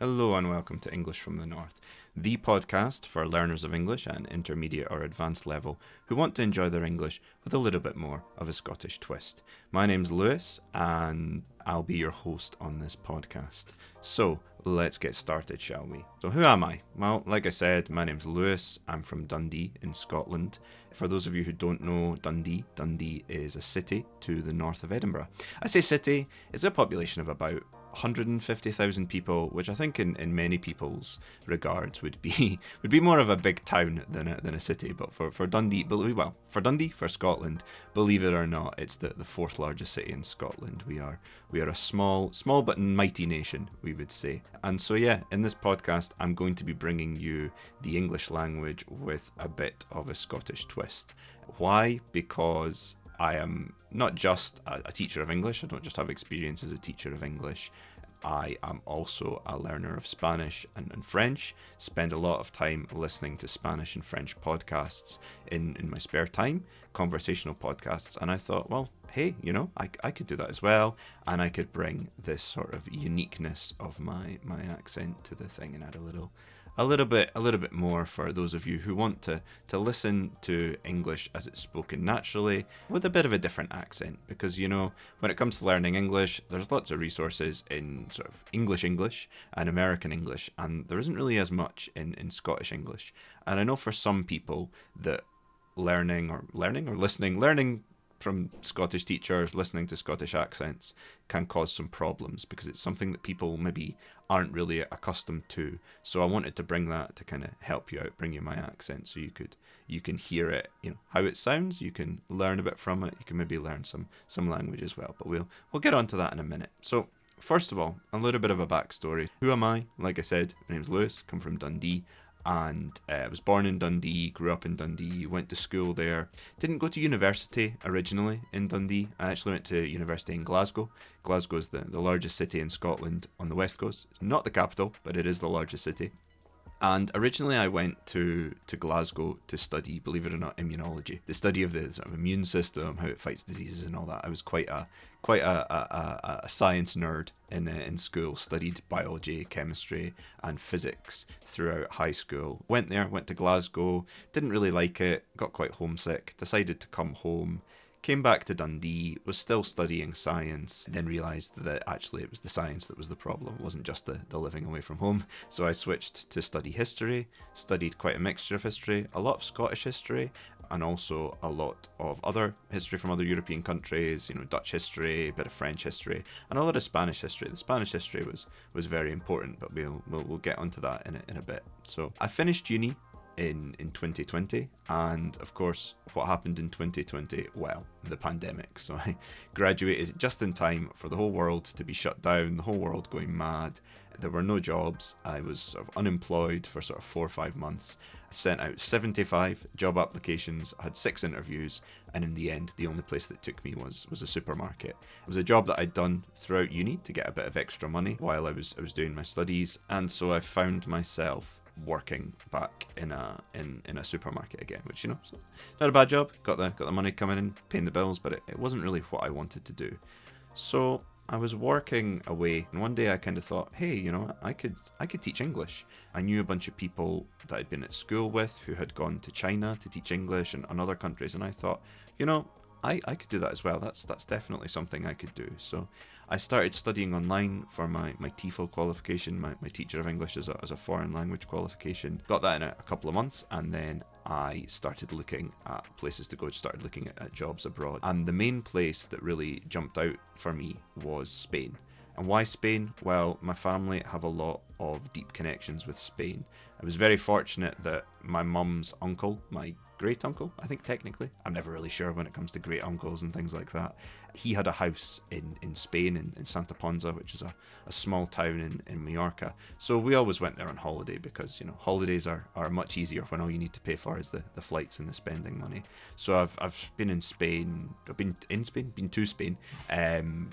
Hello and welcome to English from the North, the podcast for learners of English at an intermediate or advanced level who want to enjoy their English with a little bit more of a Scottish twist. My name's Lewis and I'll be your host on this podcast. So let's get started, shall we? So, who am I? Well, like I said, my name's Lewis. I'm from Dundee in Scotland. For those of you who don't know Dundee, Dundee is a city to the north of Edinburgh. I say city, it's a population of about 150,000 people, which I think in, in many people's regards would be would be more of a big town than a, than a city. But for, for Dundee, well, for Dundee, for Scotland, believe it or not, it's the, the fourth largest city in Scotland. We are we are a small small but mighty nation, we would say. And so yeah, in this podcast, I'm going to be bringing you the English language with a bit of a Scottish twist. Why? Because I am not just a, a, teacher of English, I don't just have experience as a teacher of English. I am also a learner of Spanish and, and, French, spend a lot of time listening to Spanish and French podcasts in, in my spare time, conversational podcasts. And I thought, well, hey, you know, I, I could do that as well. And I could bring this sort of uniqueness of my, my accent to the thing and add a little a little bit a little bit more for those of you who want to to listen to English as it's spoken naturally with a bit of a different accent. Because you know when it comes to learning English there's lots of resources in sort of English English and American English and there isn't really as much in in Scottish English. And I know for some people that learning or learning or listening learning from Scottish teachers listening to Scottish accents can cause some problems because it's something that people maybe aren't really accustomed to. So I wanted to bring that to kind of help you out, bring you my accent so you could you can hear it, you know, how it sounds, you can learn a bit from it, you can maybe learn some some language as well. But we'll we'll get onto that in a minute. So First of all, a little bit of a backstory. Who am I? Like I said, my name's Lewis, come from Dundee and uh, I was born in Dundee, grew up in Dundee, went to school there. Didn't go to university originally in Dundee. I actually went to university in Glasgow. Glasgow is the, the largest city in Scotland on the west coast. It's not the capital, but it is the largest city. And originally, I went to, to Glasgow to study, believe it or not, immunology, the study of the sort of immune system, how it fights diseases, and all that. I was quite a quite a, a, a science nerd in uh, in school. Studied biology, chemistry, and physics throughout high school. Went there, went to Glasgow, didn't really like it, got quite homesick. Decided to come home Came back to Dundee, was still studying science, then realised that actually it was the science that was the problem, it wasn't just the, the living away from home. So I switched to study history, studied quite a mixture of history, a lot of Scottish history, and also a lot of other history from other European countries, you know, Dutch history, a bit of French history, and a lot of Spanish history. The Spanish history was was very important, but we'll we'll, we'll get onto that in a, in a bit. So I finished uni in in 2020 and of course what happened in 2020 well the pandemic. So i graduated just in time for the whole world to be shut down the whole world going mad. There were no jobs. I was sort of unemployed for sort of 4 or 5 months. I sent out 75 job applications had 6 interviews and in the end the only place that took me was was a supermarket. It was a job that i'd done throughout uni to get a bit of extra money while i was i was doing my studies and so i found myself working back in a in, in a supermarket again, which you know, not a bad job. Got the got the money coming in, paying the bills, but it, it wasn't really what I wanted to do. So I was working away, and one day I kind of thought, hey, you know, I could I could teach English. I knew a bunch of people that I'd been at school with who had gone to China to teach English and, and other countries, and I thought, you know, I, I could do that as well. That's that's definitely something I could do. So I started studying online for my, my TEFL qualification, my, my teacher of English as a, as a foreign language qualification. Got that in a, a couple of months, and then I started looking at places to go, started looking at, at jobs abroad. And the main place that really jumped out for me was Spain. And why Spain? Well, my family have a lot of deep connections with Spain. I was very fortunate that my mum's uncle, my great uncle, I think technically. I'm never really sure when it comes to great uncles and things like that. He had a house in, in Spain, in, in Santa Ponsa, which is a, a small town in, in Mallorca. So we always went there on holiday because, you know, holidays are, are much easier when all you need to pay for is the, the flights and the spending money. So I've, I've been in Spain, I've been in Spain, been to Spain. Um,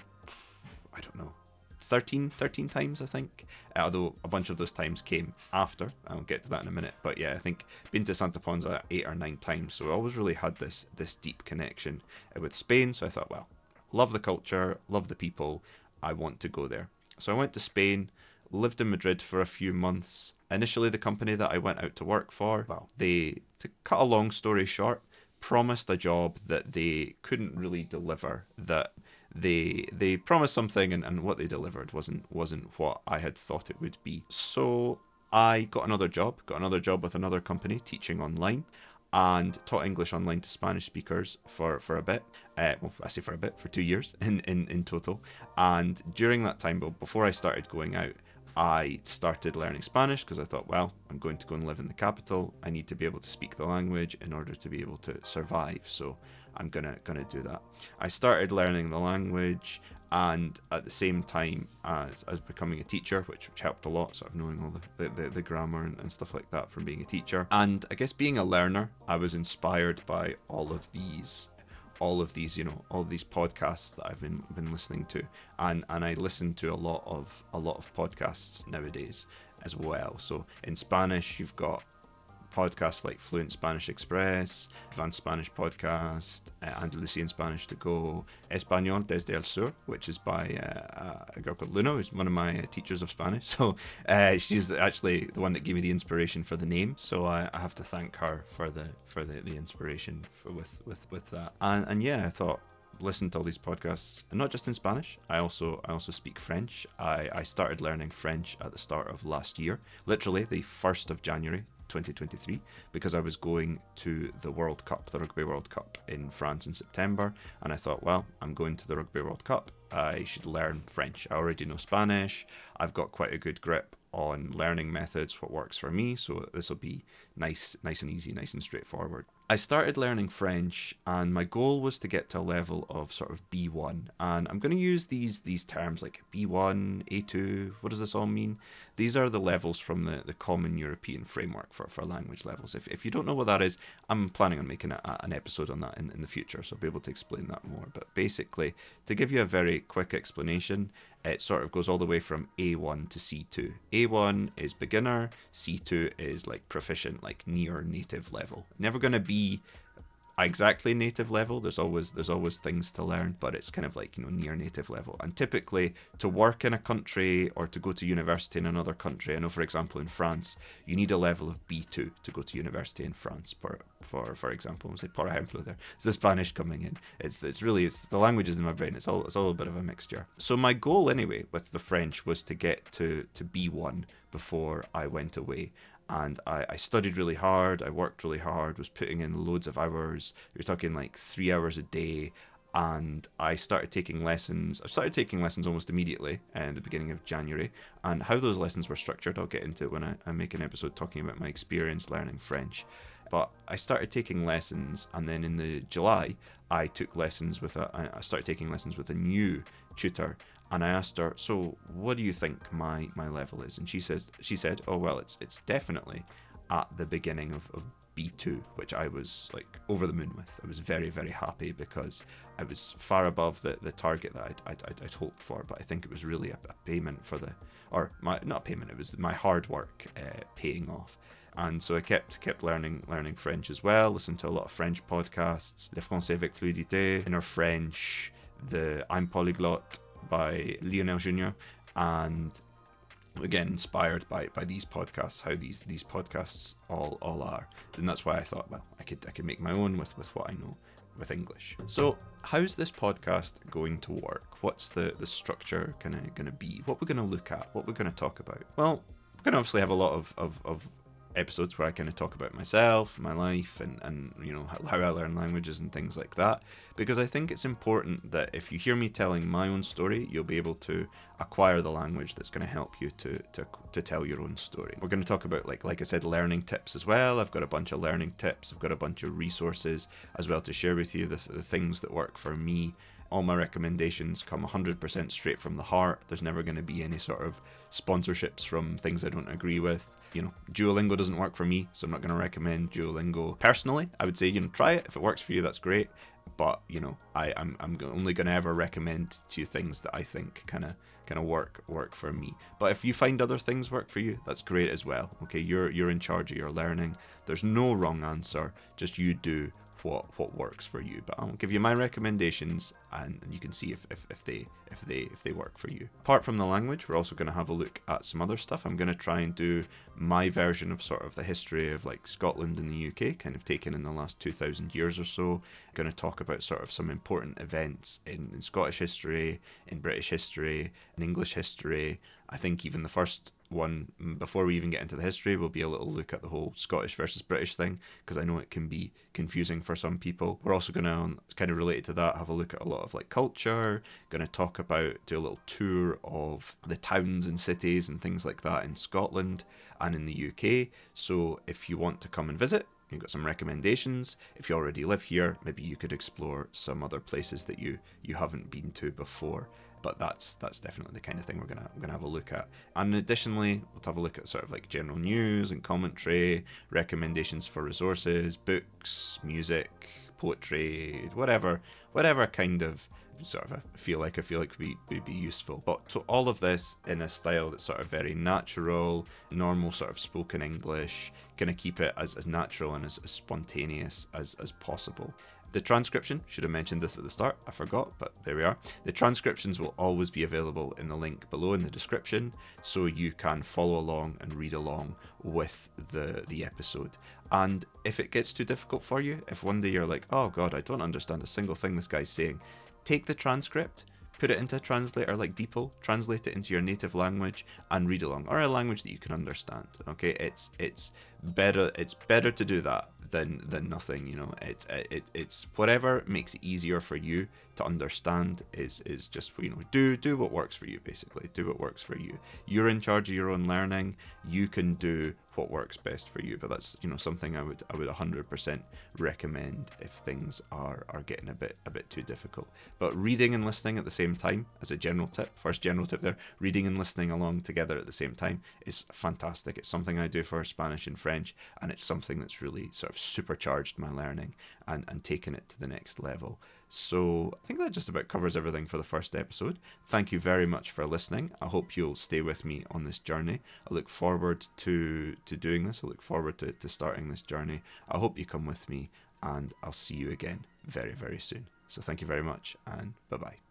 I don't know, 13, 13 times, I think. Although a bunch of those times came after. I'll get to that in a minute. But yeah, I think been to Santa Ponsa eight or nine times. So I always really had this this deep connection uh, with Spain. So I thought, well, love the culture, love the people. I want to go there. So I went to Spain, lived in Madrid for a few months. Initially, the company that I went out to work for, well, they, to cut a long story short, promised a job that they couldn't really deliver. That they they promised something and, and what they delivered wasn't wasn't what I had thought it would be. So I got another job, got another job with another company teaching online and taught English online to Spanish speakers for, for a bit. Uh, well, I say for a bit, for two years in, in, in total. And during that time, before I started going out, I started learning Spanish because I thought, well, I'm going to go and live in the capital. I need to be able to speak the language in order to be able to survive. So I'm gonna gonna do that. I started learning the language and at the same time as, as becoming a teacher, which, which helped a lot, sort of knowing all the, the, the, grammar and, and, stuff like that from being a teacher. And I guess being a learner, I was inspired by all of these all of these, you know, all these podcasts that I've been been listening to, and and I listen to a lot of a lot of podcasts nowadays as well. So in Spanish, you've got podcasts like Fluent Spanish Express, Advanced Spanish Podcast, uh, Andalusian Spanish to Go, Español desde el Sur, which is by uh, a girl called Luna, who's one of my teachers of Spanish. So uh, she's actually the one that gave me the inspiration for the name. So I, I have to thank her for the for the, the inspiration for, with with with that. And and yeah, I thought listen to all these podcasts and not just in spanish i also i also speak french i i started learning french at the start of last year literally the 1st of january 2023 because I was going to the World Cup, the Rugby World Cup in France in September, and I thought, well, I'm going to the Rugby World Cup. I should learn French. I already know Spanish. I've got quite a good grip on learning methods, what works for me. So this will be nice, nice and easy, nice and straightforward. I started learning French, and my goal was to get to a level of sort of B1. And I'm going to use these these terms like B1, A2. What does this all mean? These are the levels from the, the Common European Framework for, for language levels. If, if you don't know what that is, I'm planning on making a, an episode on that in, in the future, so I'll be able to explain that more. But basically, to give you a very quick explanation, it sort of goes all the way from A1 to C2. A1 is beginner, C2 is like proficient, like near native level. Never going to be exactly native level. There's always there's always things to learn, but it's kind of like you know near native level. And typically, to work in a country or to go to university in another country, I know for example in France, you need a level of B2 to go to university in France. For for for example, say por ejemplo there. It's the Spanish coming in. It's it's really it's the languages in my brain. It's all it's all a bit of a mixture. So my goal anyway with the French was to get to to B1 before I went away and I, I studied really hard. I worked really hard. Was putting in loads of hours. You're talking like three hours a day, and I started taking lessons. I started taking lessons almost immediately in the beginning of January. And how those lessons were structured, I'll get into when I, I make an episode talking about my experience learning French. But I started taking lessons, and then in the July, I took lessons with a. I started taking lessons with a new tutor, and I asked her, "So, what do you think my my level is?" And she says, "She said, oh well, it's it's definitely at the beginning of, of B2, which I was like over the moon with. I was very very happy because I was far above the, the target that I'd, I'd, I'd, hoped for. But I think it was really a, a, payment for the, or my not payment. It was my hard work uh, paying off." and so I kept kept learning learning French as well. Listened to a lot of French podcasts, Le Français avec Fluidité, Inner French, the I'm Polyglot by Lionel Jr. and again inspired by by these podcasts, how these these podcasts all all are. And that's why I thought, well, I could I could make my own with with what I know with English. So how's this podcast going to work? What's the the structure gonna gonna be? What we're gonna look at? What we're gonna talk about? Well, we're gonna obviously have a lot of, of, of episodes where I kind of talk about myself, my life, and, and you know how I learn languages and things like that. Because I think it's important that if you hear me telling my own story, you'll be able to acquire the language that's going to help you to, to to tell your own story. We're going to talk about like like I said, learning tips as well. I've got a bunch of learning tips. I've got a bunch of resources as well to share with you the, the things that work for me all my recommendations come 100% straight from the heart. There's never going to be any sort of sponsorships from things I don't agree with. You know, Duolingo doesn't work for me, so I'm not going to recommend Duolingo. Personally, I would say, you know, try it. If it works for you, that's great. But, you know, I, I'm, I'm only going to ever recommend to you things that I think kind of kind of work work for me. But if you find other things work for you, that's great as well. Okay, you're you're in charge of your learning. There's no wrong answer. Just you do what what works for you. But I'll give you my recommendations and, you can see if, if, if they if they if they work for you. Apart from the language, we're also going to have a look at some other stuff. I'm going to try and do my version of sort of the history of like Scotland and the UK, kind of taken in the last 2,000 years or so. going to talk about sort of some important events in, in Scottish history, in British history, in English history. I think even the first one before we even get into the history will be a little look at the whole Scottish versus British thing because I know it can be confusing for some people. We're also going to um, kind of related to that have a look at a lot of like culture, going to talk about do a little tour of the towns and cities and things like that in Scotland and in the UK. So if you want to come and visit, You've got some recommendations. If you already live here, maybe you could explore some other places that you you haven't been to before but that's that's definitely the kind of thing we're gonna we're gonna have a look at. And additionally, we'll have a look at sort of like general news and commentary, recommendations for resources, books, music, poetry, whatever, whatever kind of sort of I feel like I feel like be, would be useful. But to all of this in a style that's sort of very natural, normal sort of spoken English, gonna keep it as, as natural and as, as spontaneous as, as possible. The transcription, should have mentioned this at the start, I forgot, but there we are. The transcriptions will always be available in the link below in the description, so you can follow along and read along with the, the episode. And if it gets too difficult for you, if one day you're like, oh god, I don't understand a single thing this guy's saying, take the transcript, put it into a translator like DeepL, translate it into your native language, and read along, or a language that you can understand. Okay, it's it's better it's better to do that than than nothing. You know, it's it, it's whatever makes it easier for you to understand is is just you know do do what works for you basically. Do what works for you. You're in charge of your own learning. You can do what works best for you. But that's you know something I would I would 100% recommend if things are are getting a bit a bit too difficult. But reading and listening at the same time as a general tip, first general tip there, reading and listening along together at the same time is fantastic. It's something I do for Spanish and French, and it's something that's really sort of supercharged my learning and and taken it to the next level. So I think that just about covers everything for the first episode. Thank you very much for listening. I hope you'll stay with me on this journey. I look forward to to doing this. I look forward to, to starting this journey. I hope you come with me and I'll see you again very, very soon. So thank you very much and bye bye.